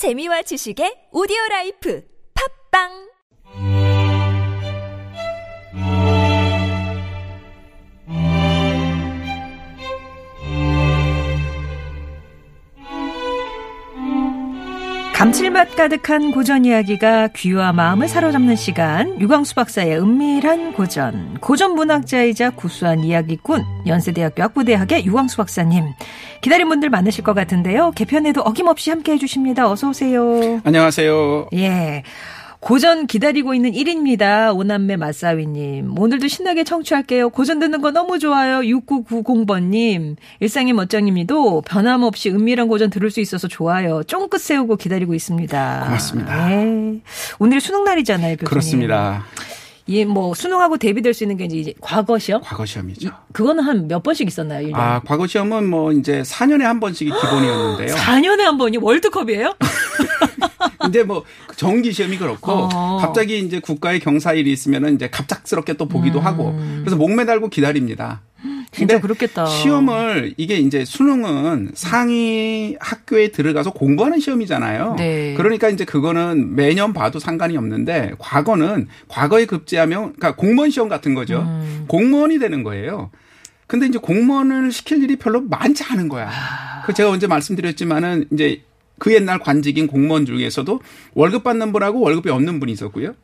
재미와 지식의 오디오 라이프. 팟빵 감칠맛 가득한 고전 이야기가 귀와 마음을 사로잡는 시간. 유광수 박사의 은밀한 고전. 고전 문학자이자 구수한 이야기꾼. 연세대학교 학부대학의 유광수 박사님. 기다린 분들 많으실 것 같은데요. 개편에도 어김없이 함께 해 주십니다. 어서 오세요. 안녕하세요. 예 고전 기다리고 있는 1인입니다. 오남매 맞사위님. 오늘도 신나게 청취할게요. 고전 듣는 거 너무 좋아요. 6990번님. 일상의 멋쟁님도 변함없이 은밀한 고전 들을 수 있어서 좋아요. 쫑긋 세우고 기다리고 있습니다. 고맙습니다. 예. 오늘이 수능 날이잖아요. 교수님. 그렇습니다. 예, 뭐 수능하고 대비될 수 있는 게 이제 과거 시험? 과거 시험이죠. 그거는 한 몇 번씩 있었나요? 1년? 아, 과거 시험은 뭐 이제 4년에 한 번씩이 기본이었는데요. 4년에 한 번이 월드컵이에요? 이제 뭐 정기 시험이 그렇고 어. 갑자기 이제 국가의 경사일이 있으면은 이제 갑작스럽게 또 보기도 하고 그래서 목 매달고 기다립니다. 음. 진짜 근데 그렇겠다. 시험을 이게 이제 수능은 상위 학교에 들어가서 공부하는 시험이잖아요. 네. 그러니까 이제 그거는 매년 봐도 상관이 없는데 과거는 과거에 급제하면 그러니까 공무원 시험 같은 거죠. 음. 공무원이 되는 거예요. 근데 이제 공무원을 시킬 일이 별로 많지 않은 거야. 아. 그 제가 언제 말씀드렸지만은 이제 그 옛날 관직인 공무원 중에서도 월급 받는 분하고 월급이 없는 분이 있었고요.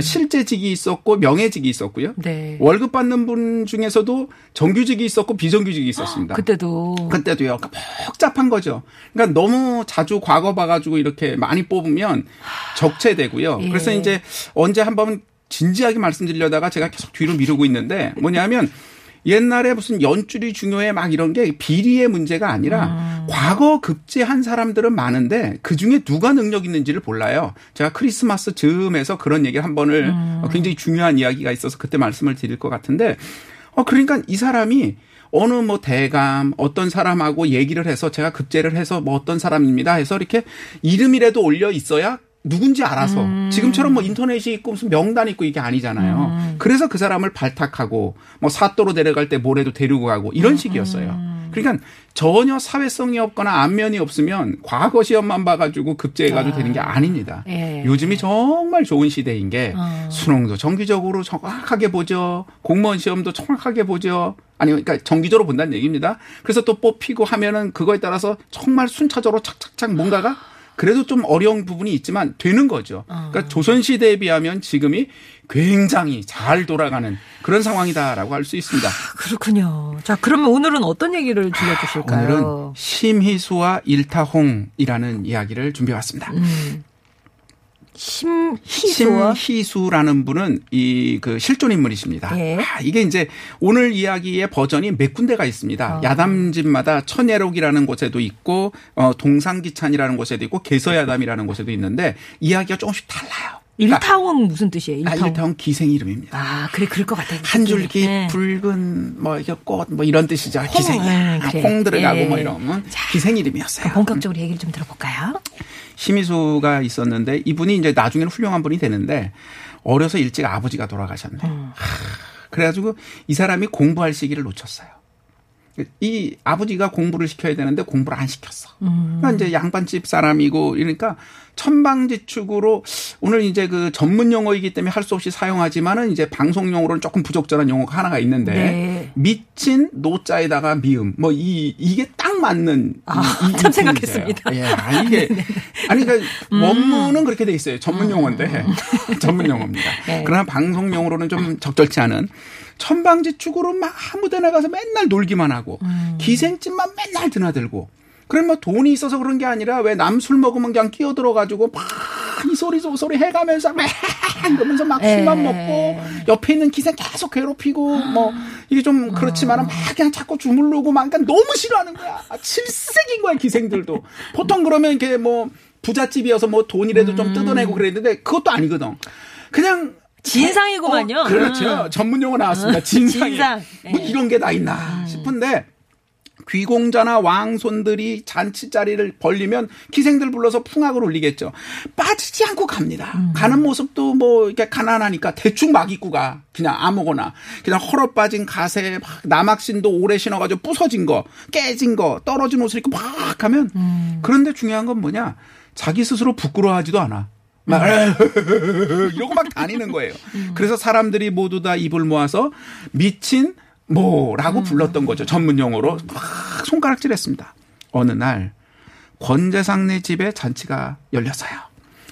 실제직이 있었고 명예직이 있었고요. 음. 네. 월급 받는 분 중에서도 정규직이 있었고 비정규직이 있었습니다. 그때도. 그때도요. 그러니까 복잡한 거죠. 그러니까 너무 자주 과거 봐가지고 이렇게 많이 뽑으면 적체되고요. 예. 그래서 이제 언제 한번 진지하게 말씀드리려다가 제가 계속 뒤로 미루고 있는데 뭐냐면 옛날에 무슨 연줄이 중요해 막 이런 게 비리의 문제가 아니라 과거 급제한 사람들은 많은데 그 중에 누가 능력 있는지를 몰라요. 제가 크리스마스 즈음에서 그런 얘기를 한 번을 굉장히 중요한 이야기가 있어서 그때 말씀을 드릴 것 같은데 어 그러니까 이 사람이 어느 뭐 대감 어떤 사람하고 얘기를 해서 제가 급제를 해서 뭐 어떤 사람입니다 해서 이렇게 이름이라도 올려 있어야 누군지 알아서 지금처럼 뭐 인터넷이 있고 무슨 명단 있고 이게 아니잖아요. 그래서 그 사람을 발탁하고 뭐 사또로 데려갈 때 뭐래도 데리고 가고 이런 식이었어요. 그러니까 전혀 사회성이 없거나 안면이 없으면 과거 시험만 봐가지고 급제해가지고 되는 게 아닙니다. 예. 요즘이 정말 좋은 시대인 게 어. 수능도 정기적으로 정확하게 보죠. 공무원 시험도 정확하게 보죠. 아니 그러니까 정기적으로 본다는 얘기입니다. 그래서 또 뽑히고 하면은 그거에 따라서 정말 순차적으로 착착착 뭔가가 그래도 좀 어려운 부분이 있지만 되는 거죠. 그러니까 조선 시대에 비하면 지금이 굉장히 잘 돌아가는 그런 상황이다라고 할 수 있습니다. 그렇군요. 자, 그러면 오늘은 어떤 얘기를 들려주실까요? 오늘은 심희수와 일타홍이라는 이야기를 준비해왔습니다. 음. 심희수와 심희수라는 분은 이 그 실존 인물이십니다. 예. 아, 이게 이제 오늘 이야기의 버전이 몇 군데가 있습니다. 어. 야담집마다 천예록이라는 곳에도 있고 어, 동상기찬이라는 곳에도 있고 개서야담이라는 곳에도 있는데 이야기가 조금씩 달라요. 일타원 무슨 뜻이에요? 아, 일타원. 일타홍 기생 이름입니다. 아, 그래, 그럴 것 같아요. 한 줄기 네. 붉은 뭐 이게 꽃뭐 이런 뜻이죠. 기생이 네, 그래. 홍 들어가고 예. 뭐 이러면 기생 이름이었어요. 본격적으로 얘기를 좀 들어볼까요? 심희수가 있었는데 이분이 이제 나중에는 훌륭한 분이 되는데 어려서 일찍 아버지가 돌아가셨네. 하, 그래가지고 이 사람이 공부할 시기를 놓쳤어요. 이 아버지가 공부를 시켜야 되는데 공부를 안 시켰어. 그러니까 이제 양반집 사람이고 이러니까 천방지축으로 오늘 이제 그 전문 용어이기 때문에 할 수 없이 사용하지만은 이제 방송 용어로는 조금 부적절한 용어가 하나가 있는데 네. 미친 노자에다가 미음 뭐 이 이게 딱 맞는 아, 이- 이참 품이세요. 생각했습니다. 예, 아, 이게 아니 그러니까 원문은 그렇게 돼 있어요. 전문 용어인데 전문 용어입니다. 네. 그러나 방송 용어로는 좀 적절치 않은 천방지축으로 막 아무데 나 가서 맨날 놀기만 하고 기생집만 맨날 드나들고 그럼 뭐 돈이 있어서 그런 게 아니라 왜 남 술 먹으면 그냥 끼어들어 가지고 막 이 소리 저 소리 해가면서 막 이러면서 막 에. 술만 먹고 옆에 있는 기생 계속 괴롭히고 뭐 이게 좀 그렇지만은 막 그냥 자꾸 주물르고 막 그러니까 너무 싫어하는 거야. 아, 질색인 거야 기생들도. 보통 그러면 이렇게 뭐 부잣집이어서 뭐 돈이라도 좀 뜯어내고 그랬는데 그것도 아니거든. 그냥 진상이구만요. 어, 그렇죠. 음. 전문 용어 나왔습니다. 진상. 진상. 뭐 예. 이런 게 다 있나 싶은데 귀공자나 왕손들이 잔치 자리를 벌리면 기생들 불러서 풍악을 울리겠죠. 빠지지 않고 갑니다. 가는 모습도 뭐 이렇게 가난하니까 대충 막 입고 가. 그냥 아무거나. 그냥 헐어 빠진 가세 막 남학신도 오래 신어가지고 부서진 거, 깨진 거, 떨어진 옷을 입고 막 하면 그런데 중요한 건 뭐냐? 자기 스스로 부끄러워하지도 않아. 막 이러고 막 다니는 거예요. 그래서 사람들이 모두 다 입을 모아서 미친 뭐라고 불렀던 거죠. 전문 용어로 막 손가락질했습니다. 어느 날 권재상네 집에 잔치가 열렸어요.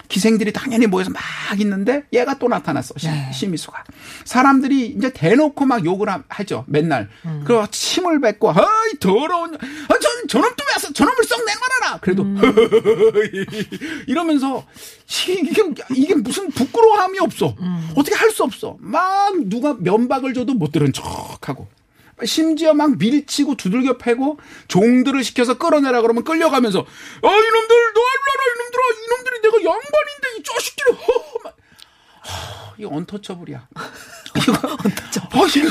기생들이 당연히 모여서 막 있는데 얘가 또 나타났어. 시, 네. 심희수가. 사람들이 이제 대놓고 막 욕을 하- 하죠. 맨날. 음. 그리고 침을 뱉고 아이 더러운 아, 저, 저놈 또왜 왔어? 저놈을 썩 내놔라. 그래도 음. 이러면서 이게 이게 무슨 부끄러움이 없어. 음. 어떻게 할 수 없어. 막 누가 면박을 줘도 못 들은 척하고. 심지어 막 밀치고 두들겨 패고 종들을 시켜서 끌어내라 그러면 끌려가면서 아 이놈들 너 알라라 이놈들아 이놈들이 내가 양반인데 이 자식들이 허, 막. 하, 이거 언터처블이야. 이거 어, 이거,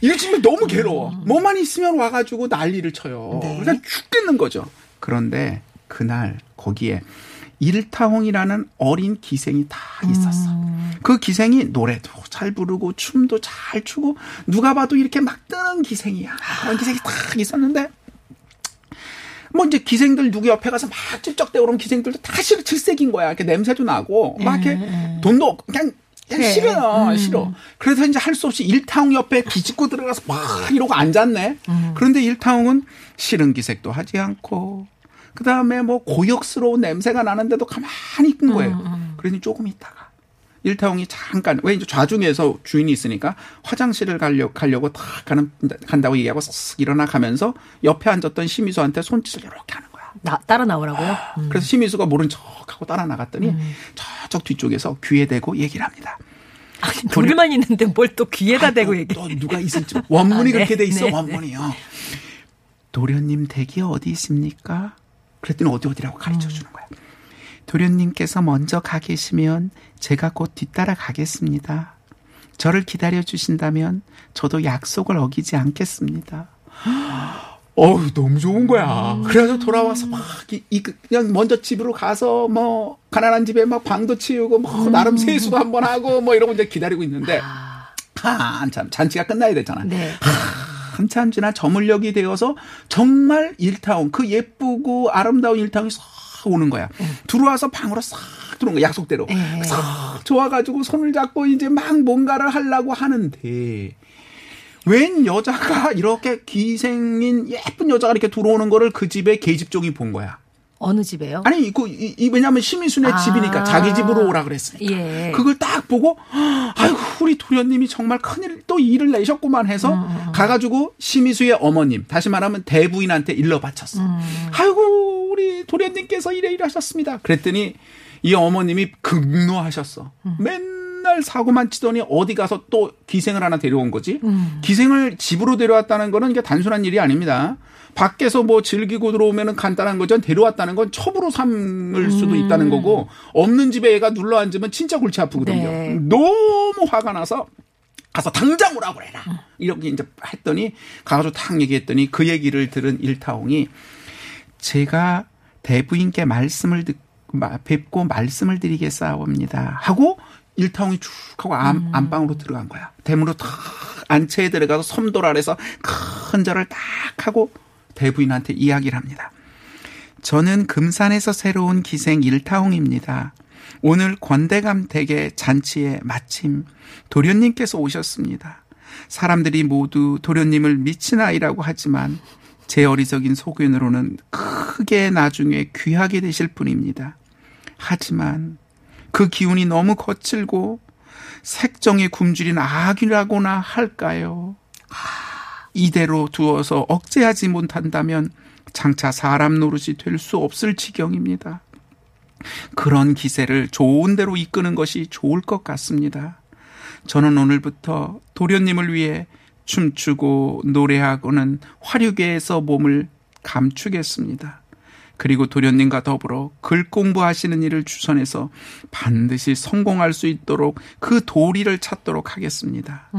이거 지금 너무 괴로워. 뭐만 있으면 와가지고 난리를 쳐요. 네. 그냥 죽겠는 거죠. 그런데 그날 거기에 일타홍이라는 어린 기생이 다 있었어. 그 기생이 노래도 잘 부르고 춤도 잘 추고 누가 봐도 이렇게 막 뜨는 기생이야. 그런 기생이 딱 있었는데 뭐 이제 기생들 누구 옆에 가서 막 찝쩍대고 그런 기생들도 다 질색인 거야. 이렇게 냄새도 나고 막 이렇게 돈도 그냥 그래. 싫어 싫어. 그래서 이제 할 수 없이 일타홍 옆에 비집고 들어가서 막 이러고 앉았네. 그런데 일타홍은 싫은 기색도 하지 않고 그 다음에 뭐 고역스러운 냄새가 나는데도 가만히 있는 거예요. 그러니 조금 있다가 일타홍이 잠깐 왜 이제 좌중에서 주인이 있으니까 화장실을 가려 가려고 탁 가는 간다고 얘기하고 쓱 일어나 가면서 옆에 앉았던 심희수한테 손짓을 이렇게 하는. 나, 따라 나오라고요? 음. 그래서 심희수가 모른 척하고 따라 나갔더니 저쪽 뒤쪽에서 귀에 대고 얘기를 합니다. 아니, 둘만 있는데 뭘 또 귀에다 대고 또, 얘기. 또 누가 있을지 원문이 아, 네. 그렇게 돼 있어 네, 원문이요. 도련님 댁이 어디 있습니까? 그랬더니 어디 어디라고 가르쳐 주는 거야. 도련님께서 먼저 가 계시면 제가 곧 뒤따라 가겠습니다. 저를 기다려 주신다면 저도 약속을 어기지 않겠습니다. 어우 너무 좋은 거야. 그래서 돌아와서 막 이, 이- 그냥 먼저 집으로 가서 뭐 가난한 집에 막 방도 치우고 뭐 나름 세수도 한번 하고 뭐 이러고 이제 기다리고 있는데 한참 잔치가 끝나야 되잖아. 네. 한참 지나 저물녘이 되어서 정말 일타운 그 예쁘고 아름다운 일타운이 싹 오는 거야. 들어와서 방으로 싹 들어온 거야. 약속대로. 네. 싹 좋아가지고 손을 잡고 이제 막 뭔가를 하려고 하는데 웬 여자가 이렇게 기생인 예쁜 여자가 이렇게 들어오는 거를 그 집에 계집종이 본 거야. 어느 집에요? 아니 이거 이, 이 왜냐하면 심희순의 아. 집이니까 자기 집으로 오라 그랬으니까 예. 그걸 딱 보고 아이고 우리 도련님이 정말 큰일 또 일을 내셨구만 해서 음, 가가지고 심희수의 어머님 다시 말하면 대부인한테 일러 바쳤어. 음. 아이고 우리 도련님께서 이래 일하셨습니다. 그랬더니 이 어머님이 극노하셨어. 음. 맨날 사고만 치더니 어디 가서 또 기생을 하나 데려온 거지. 음. 기생을 집으로 데려왔다는 거는 이게 단순한 일이 아닙니다. 밖에서 뭐 즐기고 들어오면은 간단한 거죠. 데려왔다는 건 첩으로 삼을 수도 있다는 거고 없는 집에 애가 눌러 앉으면 진짜 골치 아프거든요. 네. 너무 화가 나서 가서 당장 오라고 그래라. 이렇게 이제 했더니 가가지고 탁 얘기했더니 그 얘기를 들은 일타홍이 제가 대부인께 말씀을 듣, 마- 뵙고 말씀을 드리겠사옵니다. 하고 일타홍이 쭉 하고 안, 안방으로 들어간 거야. 대문으로 탁 안채에 들어가서 섬돌 아래서 큰 절을 딱 하고 대부인한테 이야기를 합니다. 저는 금산에서 새로 운 기생 일타홍입니다. 오늘 권대감 댁의 잔치에 마침 도련님께서 오셨습니다. 사람들이 모두 도련님을 미친 아이라고 하지만 제 어리석인 소견으로는 크게 나중에 귀하게 되실 분입니다. 하지만 그 기운이 너무 거칠고 색정에 굶주린 악이라고나 할까요? 이대로 두어서 억제하지 못한다면 장차 사람 노릇이 될 수 없을 지경입니다. 그런 기세를 좋은 대로 이끄는 것이 좋을 것 같습니다. 저는 오늘부터 도련님을 위해 춤추고 노래하고는 화류계에서 몸을 감추겠습니다. 그리고 도련님과 더불어 글 공부하시는 일을 주선해서 반드시 성공할 수 있도록 그 도리를 찾도록 하겠습니다.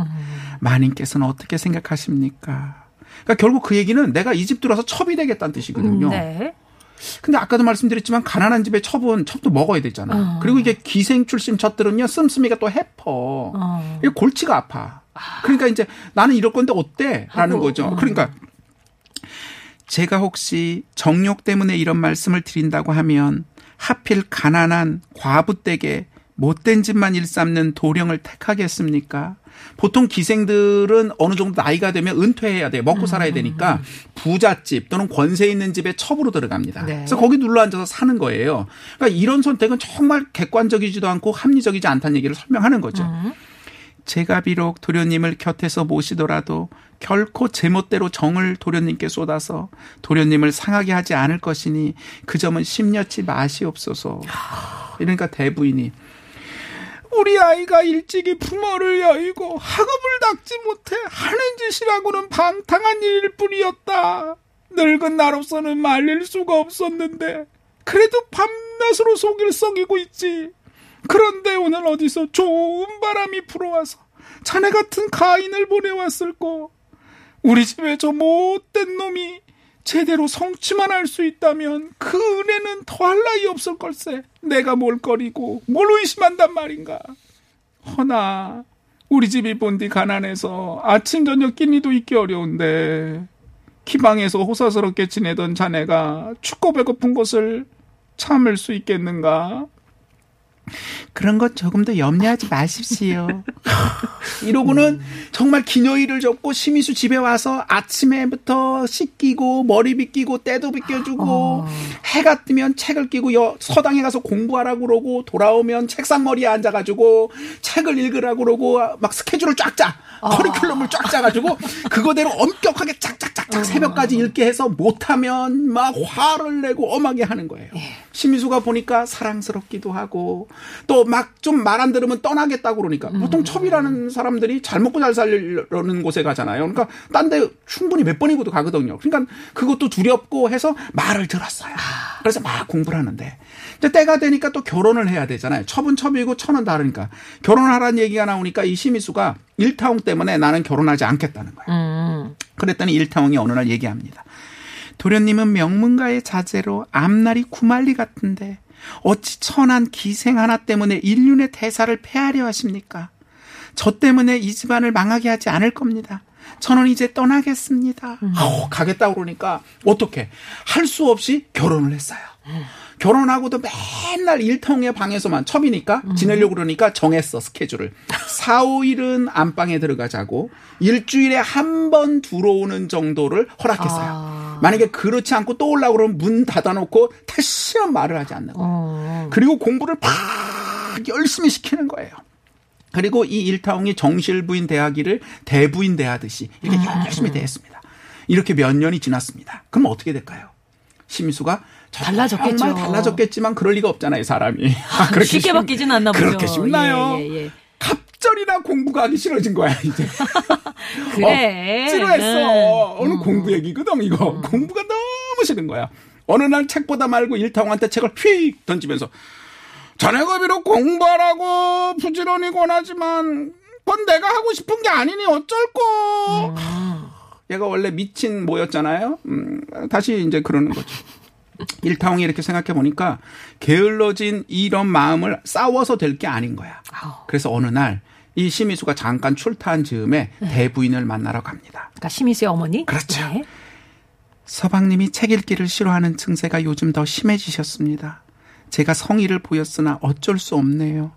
마님께서는 어떻게 생각하십니까? 그러니까 결국 그 얘기는 내가 이 집 들어와서 첩이 되겠다는 뜻이거든요. 네. 근데 아까도 말씀드렸지만 가난한 집에 첩은 첩도 먹어야 되잖아. 어. 그리고 이게 기생 출신 첩들은요 씀씀이가 또 해퍼. 어. 골치가 아파. 그러니까 이제 나는 이럴 건데 어때? 라는 하고, 거죠. 어. 그러니까 제가 혹시 정욕 때문에 이런 말씀을 드린다고 하면 하필 가난한 과부 댁에 못된 짓만 일삼는 도령을 택하겠습니까? 보통 기생들은 어느 정도 나이가 되면 은퇴해야 돼요. 먹고 살아야 되니까 부잣집 또는 권세 있는 집에 첩으로 들어갑니다. 네. 그래서 거기 눌러 앉아서 사는 거예요. 그러니까 이런 선택은 정말 객관적이지도 않고 합리적이지 않다는 얘기를 설명하는 거죠. 제가 비록 도련님을 곁에서 모시더라도 결코 제멋대로 정을 도련님께 쏟아서 도련님을 상하게 하지 않을 것이니 그 점은 심려치 마시옵소서. 이러니까 대부인이 우리 아이가 일찍이 부모를 여의고 학업을 닦지 못해 하는 짓이라고는 방탕한 일일 뿐이었다. 늙은 나로서는 말릴 수가 없었는데 그래도 밤낮으로 속일 썩이고 있지. 그런데 오늘 어디서 좋은 바람이 불어와서 자네 같은 가인을 보내왔을꼬. 우리 집에 저 못된 놈이 제대로 성취만 할 수 있다면 그 은혜는 더할 나위 없을 걸세. 내가 뭘 거리고 뭘 의심한단 말인가. 허나 우리 집이 본디 가난해서 아침 저녁 끼니도 있기 어려운데 기방에서 호사스럽게 지내던 자네가 춥고 배고픈 것을 참을 수 있겠는가? 그런 것 조금 더 염려하지 마십시오. 이러고는 정말 기녀일을 접고 심희수 집에 와서 아침에부터 씻기고 머리 빗기고 때도 빗겨주고 해가 뜨면 책을 끼고 여, 서당에 가서 공부하라고 그러고 돌아오면 책상 머리에 앉아가지고 책을 읽으라고 그러고 막 스케줄을 쫙 짜. 커리큘럼을 쫙 짜가지고 그거대로 엄격하게 짝짝짝짝 새벽까지 읽게 해서 못하면 막 화를 내고 엄하게 하는 거예요. 심희수가 보니까 사랑스럽기도 하고 또 막 좀 말 안 들으면 떠나겠다고 그러니까 보통 첩이라는 사람들이 잘 먹고 잘 살려는 곳에 가잖아요. 그러니까 딴 데 충분히 몇 번이고도 가거든요. 그러니까 그것도 두렵고 해서 말을 들었어요. 그래서 막 공부를 하는데 이제 때가 되니까 또 결혼을 해야 되잖아요. 첩은 첩이고 천은 다르니까 결혼하라는 얘기가 나오니까 이 심희수가 일타홍 때문에 나는 결혼하지 않겠다는 거예요. 음. 그랬더니 일타홍이 어느 날 얘기합니다. 도련님은 명문가의 자제로 앞날이 구말리 같은데 어찌 천한 기생 하나 때문에 인륜의 대사를 폐하려 하십니까? 저 때문에 이 집안을 망하게 하지 않을 겁니다. 저는 이제 떠나겠습니다. 아우, 가겠다 그러니까 어떻게 할 수 없이 결혼을 했어요. 결혼하고도 맨날 일통의 방에서만 첩이니까 지내려고 그러니까 정했어 스케줄을 4, 5일은 안방에 들어가 자고 일주일에 한 번 들어오는 정도를 허락했어요. 아. 만약에 그렇지 않고 또 올라고 그러면 문 닫아놓고 다시는 말을 하지 않는 거예요. 어. 그리고 공부를 막 열심히 시키는 거예요. 그리고 이 일타홍이 정실부인 대하기를 대부인 대하듯이 이렇게 열심히 대했습니다. 이렇게 몇 년이 지났습니다. 그럼 어떻게 될까요? 심수가 달라졌겠죠. 정말 달라졌겠지만 그럴 리가 없잖아요, 사람이. 아, 그렇게 쉽게 쉽- 바뀌진 않나 보죠. 그렇게 쉽나요? 예, 예, 예. 갑절이나 공부가 하기 싫어진 거야, 이제. 그래. 억지로 했어. 음. 어느 공부 얘기거든, 이거. 공부가 너무 싫은 거야. 어느 날 책보다 말고 일타홍한테 책을 휙 던지면서 자네가 비록 공부하라고 부지런히 권하지만 그건 내가 하고 싶은 게 아니니 어쩔꼬. 음. 얘가 원래 미친 모였잖아요. 음, 다시 이제 그러는 거죠. 일타홍이 이렇게 생각해 보니까 게을러진 이런 마음을 싸워서 될 게 아닌 거야. 그래서 어느 날 이 심희수가 잠깐 출타한 즈음에 대부인을 만나러 갑니다. 그러니까 심희수의 어머니. 그렇죠. 네. 서방님이 책 읽기를 싫어하는 증세가 요즘 더 심해지셨습니다. 제가 성의를 보였으나 어쩔 수 없네요.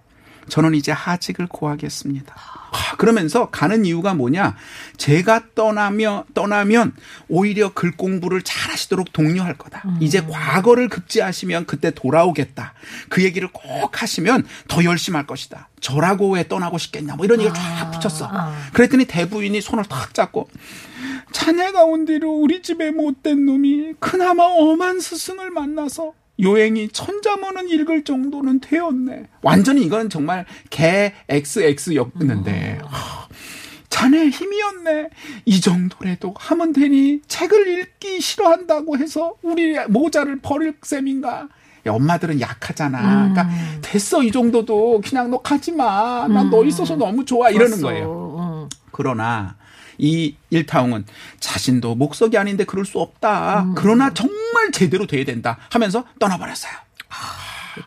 저는 이제 하직을 고하겠습니다. 하, 그러면서 가는 이유가 뭐냐? 제가 떠나면 떠나면 오히려 글 공부를 잘하시도록 독려할 거다. 이제 과거를 급제하시면 그때 돌아오겠다. 그 얘기를 꼭 하시면 더 열심히 할 것이다. 저라고 왜 떠나고 싶겠냐? 뭐 이런 얘기를 쫙 붙였어. 그랬더니 대부인이 손을 탁 잡고 자네가 온 뒤로 우리 집에 못된 놈이 그나마 엄한 스승을 만나서 요행이 천자문은 읽을 정도는 되었네. 완전히 이건 정말 개 XX였는데. 하, 자네 힘이었네. 이 정도라도 하면 되니 책을 읽기 싫어한다고 해서 우리 모자를 버릴 셈인가. 야, 엄마들은 약하잖아. 그러니까 됐어 이 정도도 그냥 너 가지 마. 난너 있어서 너무 좋아 이러는 좋았어. 거예요. 음. 그러나 이 일타홍은 자신도 목석이 아닌데 그럴 수 없다. 그러나 정말 제대로 돼야 된다 하면서 떠나버렸어요.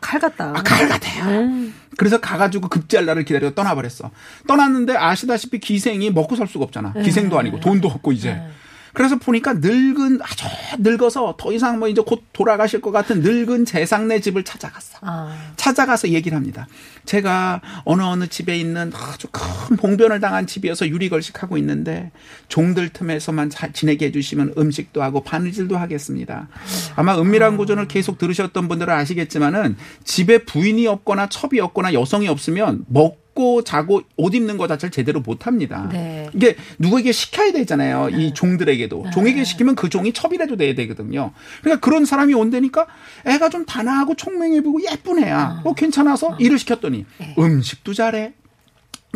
칼 같다. 아, 칼 같아요. 음. 그래서 가가지고 급제할 날을 기다려 떠나버렸어. 떠났는데 아시다시피 기생이 먹고 살 수가 없잖아. 기생도 아니고 돈도 없고 이제. 그래서 보니까 늙은 아주 늙어서 더 이상 뭐 이제 곧 돌아가실 것 같은 늙은 재상네 집을 찾아갔어. 아. 찾아가서 얘기를 합니다. 제가 어느 어느 집에 있는 아주 큰 봉변을 당한 집이어서 유리걸식하고 있는데 종들 틈에서만 잘 지내게 해주시면 음식도 하고 바느질도 하겠습니다. 아마 은밀한 고전을 계속 들으셨던 분들은 아시겠지만은 집에 부인이 없거나 첩이 없거나 여성이 없으면 먹 고 자고 옷 입는 거 자체를 제대로 못 합니다. 네. 이게 누구에게 시켜야 되잖아요. 이 종들에게도. 종에게 시키면 그 종이 첩이라도 돼야 되거든요. 그러니까 그런 사람이 온다니까 애가 좀 단아하고 총명해 보이고 예쁜 애야. 뭐 괜찮아서 일을 시켰더니 음식도 잘해.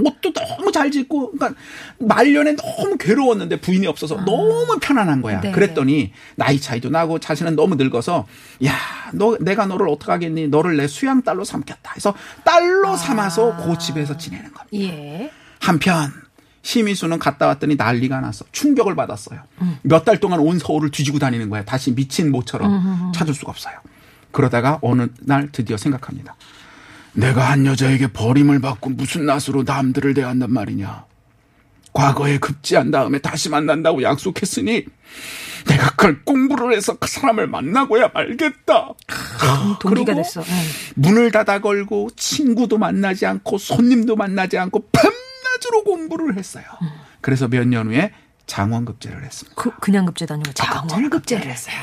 옷도 너무 잘 짓고, 그러니까 말년에 너무 괴로웠는데 부인이 없어서 너무 편안한 거야. 네. 그랬더니 나이 차이도 나고 자신은 너무 늙어서 야, 너 내가 너를 어떡하겠니? 너를 내 수양 딸로 삼겠다. 해서 딸로 삼아서 그 집에서 지내는 겁니다. 예. 한편 심희수는 갔다 왔더니 난리가 났어. 충격을 받았어요. 몇달 동안 온 서울을 뒤지고 다니는 거야. 다시 미친 모처럼 찾을 수가 없어요. 그러다가 어느 날 드디어 생각합니다. 내가 한 여자에게 버림을 받고 무슨 낯으로 남들을 대한단 말이냐. 과거에 급제한 다음에 다시 만난다고 약속했으니 내가 그걸 공부를 해서 그 사람을 만나고야 말겠다. 동기가 그리고 됐어. 응. 문을 닫아 걸고 친구도 만나지 않고 손님도 만나지 않고 밤낮으로 공부를 했어요. 그래서 몇 년 후에 장원급제를 했습니다. 그, 그냥 급제도 아니고 장원급제를 했어요.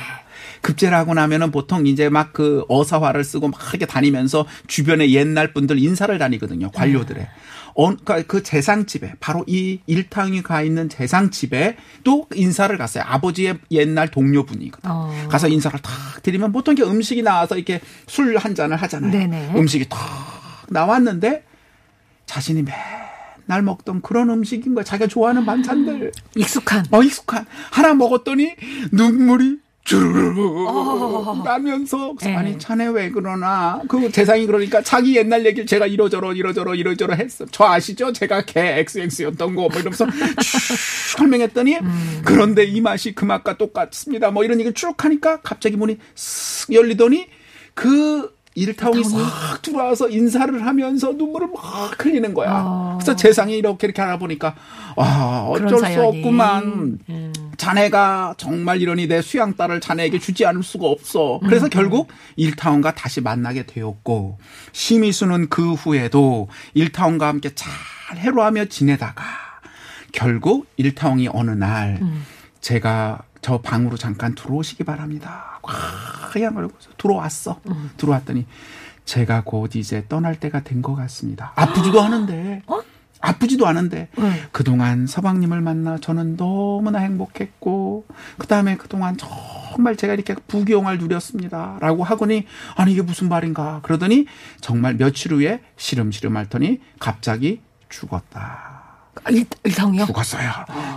급제를 하고 나면은 보통 이제 막 그 어사화를 쓰고 막 이렇게 다니면서 주변에 옛날 분들 인사를 다니거든요. 관료들의. 어, 그 재상집에 바로 이 일탕이 가 있는 재상집에 또 인사를 갔어요. 아버지의 옛날 동료분이거든. 어. 가서 인사를 탁 드리면 보통 이렇게 음식이 나와서 이렇게 술 한 잔을 하잖아요. 네네. 음식이 탁 나왔는데 자신이 맨날 먹던 그런 음식인 거야. 자기가 좋아하는 반찬들. 익숙한. 어, 익숙한. 하나 먹었더니 눈물이 주르르 어. 나면서 네. 아니 자네 왜 그러나 그 재상이 그러니까 자기 옛날 얘기를 제가 이러저러 이러저러 이러저러 했어 저 아시죠 제가 개 XX였던 거뭐 이러면서 쭉 설명했더니 음. 그런데 이 맛이 그 맛과 똑같습니다 뭐 이런 얘기를 쭉 하니까 갑자기 문이 쓱 열리더니 그 일타원이 싹 들어와서 인사를 하면서 눈물을 막 흘리는 거야. 어. 그래서 재상이 이렇게 이렇게 알아보니까 아 어쩔 수. 없구만. 음. 자네가 정말 이러니 내 수양 딸을 자네에게 주지 않을 수가 없어. 그래서 음. 결국 일타원과 다시 만나게 되었고 심희수는 그 후에도 일타원과 함께 잘 해로하며 지내다가 결국 일타원이 어느 날 음. 제가 저 방으로 잠깐 들어오시기 바랍니다. 하얀 얼굴 들어왔어. 음. 들어왔더니 제가 곧 이제 떠날 때가 된 것 같습니다. 아프지도 않은데. 어? 아프지도 않은데 응. 그동안 서방님을 만나 저는 너무나 행복했고 그다음에 그동안 정말 제가 이렇게 부귀영화를 누렸습니다라고 하더니 아니 이게 무슨 말인가 그러더니 정말 며칠 후에 시름시름 앓더니 갑자기 죽었다. 아, 일, 일탕이요? 죽었어요.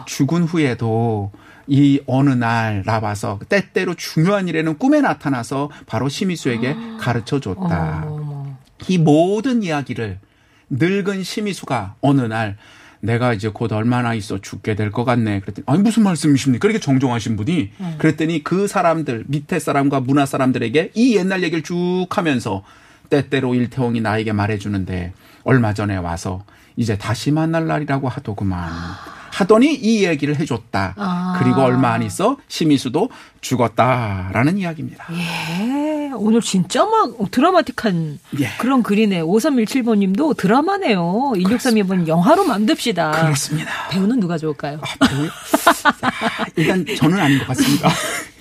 죽은 후에도 이 어느 날 나와서 때때로 중요한 일에는 꿈에 나타나서 바로 심희수에게 가르쳐 줬다. 어머. 이 모든 이야기를 늙은 심희수가 어느 날 내가 이제 곧 얼마나 있어 죽게 될 것 같네. 그랬더니 아니 무슨 말씀이십니까? 그렇게 정정하신 분이 그랬더니 그 사람들 밑에 사람과 문화 사람들에게 이 옛날 얘기를 쭉 하면서 때때로 일태홍이 나에게 말해주는데 얼마 전에 와서 이제 다시 만날 날이라고 하더구만. 하더니 이 얘기를 해줬다. 아. 그리고 얼마 안 있어 심희수도 죽었다라는 이야기입니다. 예, 오늘 진짜 막 드라마틱한 예. 그런 글이네. 5317번 님도 드라마네요. 1632번 영화로 만듭시다. 그렇습니다. 배우는 누가 좋을까요? 아, 배우요? 아, 일단 저는 아닌 것 같습니다.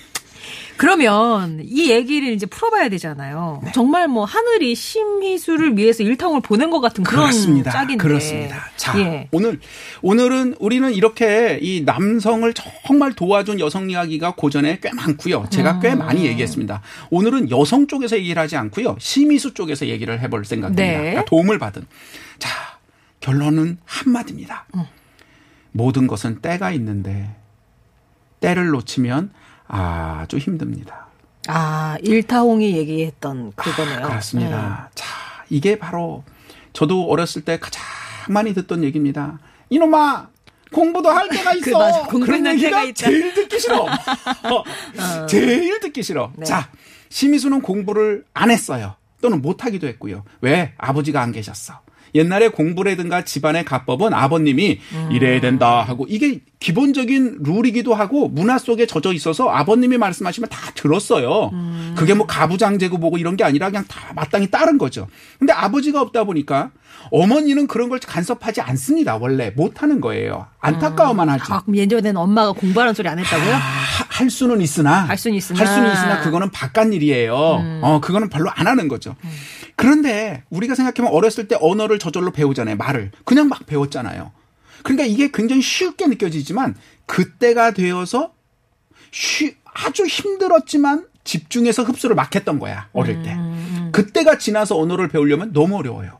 그러면 이 얘기를 이제 풀어봐야 되잖아요. 네. 정말 뭐 하늘이 심희수를 위해서 일탕을 보낸 것 같은 그런 그렇습니다. 짝인데. 그렇습니다. 자, 예. 오늘 오늘은 우리는 이렇게 이 남성을 정말 도와준 여성 이야기가 고전에 꽤 많고요. 제가 꽤 음. 많이 얘기했습니다. 오늘은 여성 쪽에서 얘기를 하지 않고요. 심의수 쪽에서 얘기를 해볼 생각입니다. 네. 그러니까 도움을 받은. 자, 결론은 한마디입니다. 음. 모든 것은 때가 있는데 때를 놓치면 아주 힘듭니다. 아, 일타홍이 얘기했던 그거네요. 그렇습니다. 자, 이게 바로 저도 어렸을 때 가장 많이 듣던 얘기입니다. 이놈아! 공부도 할 때가 있어. 그 맞아. 그런 얘기가 있다. 제일 듣기 싫어. 어, 제일 듣기 싫어. 네. 자, 심희수는 공부를 안 했어요. 또는 못 하기도 했고요. 왜? 아버지가 안 계셨어. 옛날에 공부라든가 집안의 가법은 아버님이 이래야 된다 하고 이게 기본적인 룰이기도 하고 문화 속에 젖어 있어서 아버님이 말씀하시면 다 들었어요. 그게 뭐 가부장제고 뭐고 이런 게 아니라 그냥 다 마땅히 따른 거죠. 근데 아버지가 없다 보니까 어머니는 그런 걸 간섭하지 않습니다. 원래 못 하는 거예요. 안타까워만 하지. 아, 그럼 예전에는 엄마가 공부하는 소리 안 했다고요? 아, 할 수는 있으나 할 수는 있으나. 할 수는 있으나 그거는 바깥 일이에요. 어 그거는 별로 안 하는 거죠. 그런데 우리가 생각해보면 어렸을 때 언어를 저절로 배우잖아요. 말을 그냥 막 배웠잖아요. 그러니까 이게 굉장히 쉽게 느껴지지만 그때가 되어서 쉬, 아주 힘들었지만 집중해서 흡수를 막 했던 거야 어릴 때. 그때가 지나서 언어를 배우려면 너무 어려워요.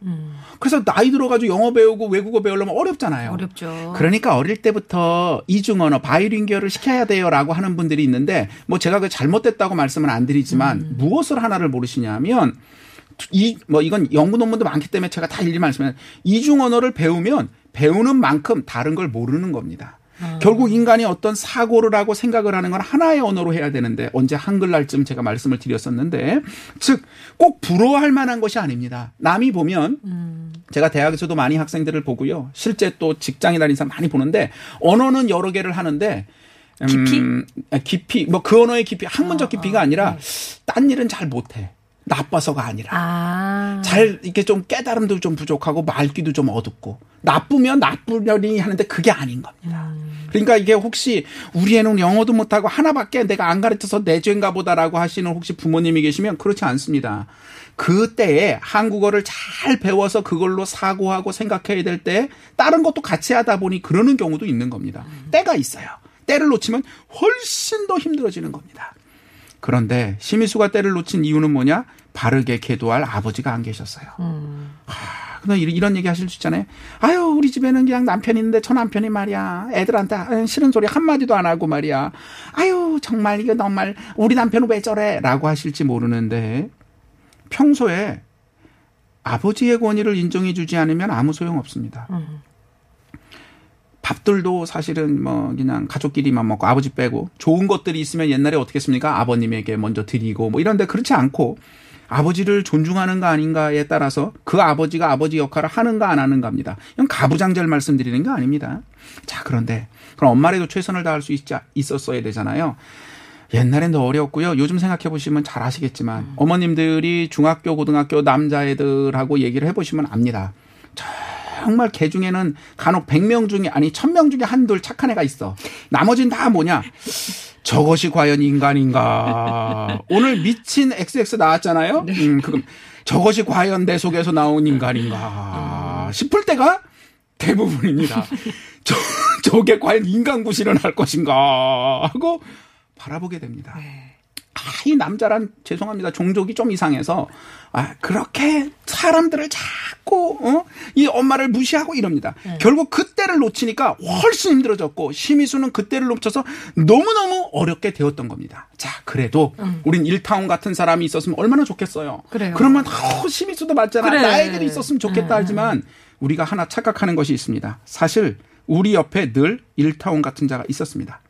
그래서 나이 들어가지고 영어 배우고 외국어 배우려면 어렵잖아요. 어렵죠. 그러니까 어릴 때부터 이중 언어 바이링결을 시켜야 돼요라고 하는 분들이 있는데 뭐 제가 그 잘못됐다고 말씀은 안 드리지만 무엇을 하나를 모르시냐면 이 뭐 이건 연구 논문도 많기 때문에 제가 다 일일이 말씀드리면 이중 언어를 배우면 배우는 만큼 다른 걸 모르는 겁니다. 결국 인간이 어떤 사고를 하고 생각을 하는 건 하나의 언어로 해야 되는데 언제 한글날쯤 제가 말씀을 드렸었는데 즉 꼭 부러워할 만한 것이 아닙니다. 남이 보면 제가 대학에서도 많이 학생들을 보고요. 실제 또 직장에 다니는 사람 많이 보는데 언어는 여러 개를 하는데 깊이? 음, 깊이 뭐 그 언어의 깊이 학문적 깊이가 아니라 딴 일은 잘 못해. 나빠서가 아니라. 아. 잘 이렇게 좀 깨달음도 좀 부족하고 말귀도 좀 어둡고 나쁘면 나쁘려니 하는데 그게 아닌 겁니다. 그러니까 이게 혹시 우리 애는 영어도 못하고 하나밖에 내가 안 가르쳐서 내 죄인가 보다라고 하시는 혹시 부모님이 계시면 그렇지 않습니다. 그때에 한국어를 잘 배워서 그걸로 사고하고 생각해야 될 때 다른 것도 같이 하다 보니 그러는 경우도 있는 겁니다. 때가 있어요. 때를 놓치면 훨씬 더 힘들어지는 겁니다. 그런데 심희수가 때를 놓친 이유는 뭐냐? 바르게 계도할 아버지가 안 계셨어요. 하, 근데 이런- 얘기 하실 수 있잖아요. 아유, 우리 집에는 그냥 남편이 있는데 저 남편이 말이야. 애들한테 싫은 소리 한마디도 안 하고 말이야. 아유, 정말 이거 정말 우리 남편은 왜 저래? 라고 하실지 모르는데 평소에 아버지의 권위를 인정해 주지 않으면 아무 소용 없습니다. 밥들도 사실은 뭐 그냥 가족끼리만 먹고 아버지 빼고 좋은 것들이 있으면 옛날에 어떻게 했습니까? 아버님에게 먼저 드리고 뭐 이런데 그렇지 않고 아버지를 존중하는가 아닌가에 따라서 그 아버지가 아버지 역할을 하는가 안 하는가입니다. 이건 가부장제를 말씀드리는 게 아닙니다. 자 그런데 그럼 엄마라도 최선을 다할 수 있자, 있었어야 되잖아요. 옛날엔 더 어려웠고요. 요즘 생각해 보시면 잘 아시겠지만 어머님들이 중학교, 고등학교 남자애들하고 얘기를 해 보시면 압니다. 정말 개 중에는 간혹 100명 중에 아니 1000명 중에 한둘 착한 애가 있어. 나머지는 다 뭐냐? 저것이 과연 인간인가? 오늘 미친 XX 나왔잖아요. 음, 그럼 저것이 과연 내 속에서 나온 인간인가 싶을 때가 대부분입니다. 저 저게 과연 인간 구실은 할 것인가 하고 바라보게 됩니다. 아, 이 남자란 죄송합니다. 종족이 좀 이상해서 아 그렇게 사람들을 자꾸 어? 이 엄마를 무시하고 이럽니다. 결국 그때를 놓치니까 훨씬 힘들어졌고 심희수는 그때를 놓쳐서 너무너무 어렵게 되었던 겁니다. 자 그래도 우린 일타운 같은 사람이 있었으면 얼마나 좋겠어요. 그래요. 그러면 어, 심희수도 맞잖아. 그래. 나에게도 있었으면 좋겠다 하지만 우리가 하나 착각하는 것이 있습니다. 사실 우리 옆에 늘 일타운 같은 자가 있었습니다.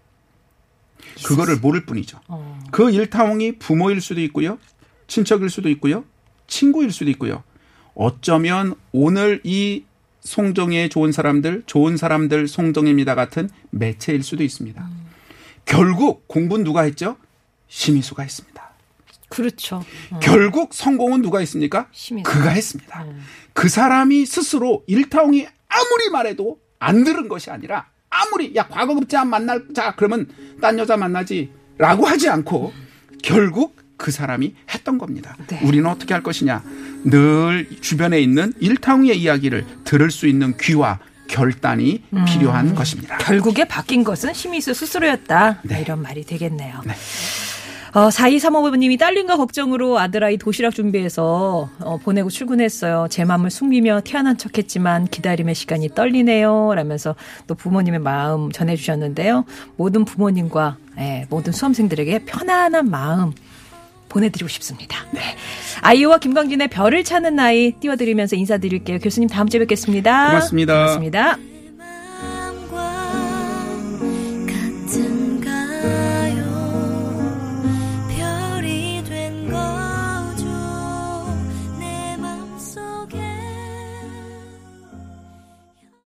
그거를 모를 뿐이죠. 그 일타홍이 부모일 수도 있고요. 친척일 수도 있고요. 친구일 수도 있고요. 어쩌면 오늘 이 송정의 좋은 사람들, 좋은 사람들 송정입니다 같은 매체일 수도 있습니다. 결국 공부는 누가 했죠? 심희수가 했습니다. 그렇죠. 결국 성공은 누가 했습니까? 심희수. 그가 했습니다. 그 사람이 스스로 일타홍이 아무리 말해도 안 들은 것이 아니라 아무리 야 과거급제한 만날 자 그러면 딴 여자 만나지라고 하지 않고 결국 그 사람이 했던 겁니다. 네. 우리는 어떻게 할 것이냐? 늘 주변에 있는 일타홍의 이야기를 들을 수 있는 귀와 결단이 필요한 것입니다. 결국에 바뀐 것은 심희수 스스로였다. 네. 이런 말이 되겠네요. 어, 4235번님이 딸린가 걱정으로 아들아이 도시락 준비해서 어, 보내고 출근했어요. 제 마음을 숨기며 태어난 척 했지만 기다림의 시간이 떨리네요. 라면서 또 부모님의 마음 전해주셨는데요. 모든 부모님과 예, 모든 수험생들에게 편안한 마음 보내드리고 싶습니다. 네. 아이유와 김광진의 별을 찾는 나이 띄워드리면서 인사드릴게요. 교수님 다음 주에 뵙겠습니다. 고맙습니다. 고맙습니다.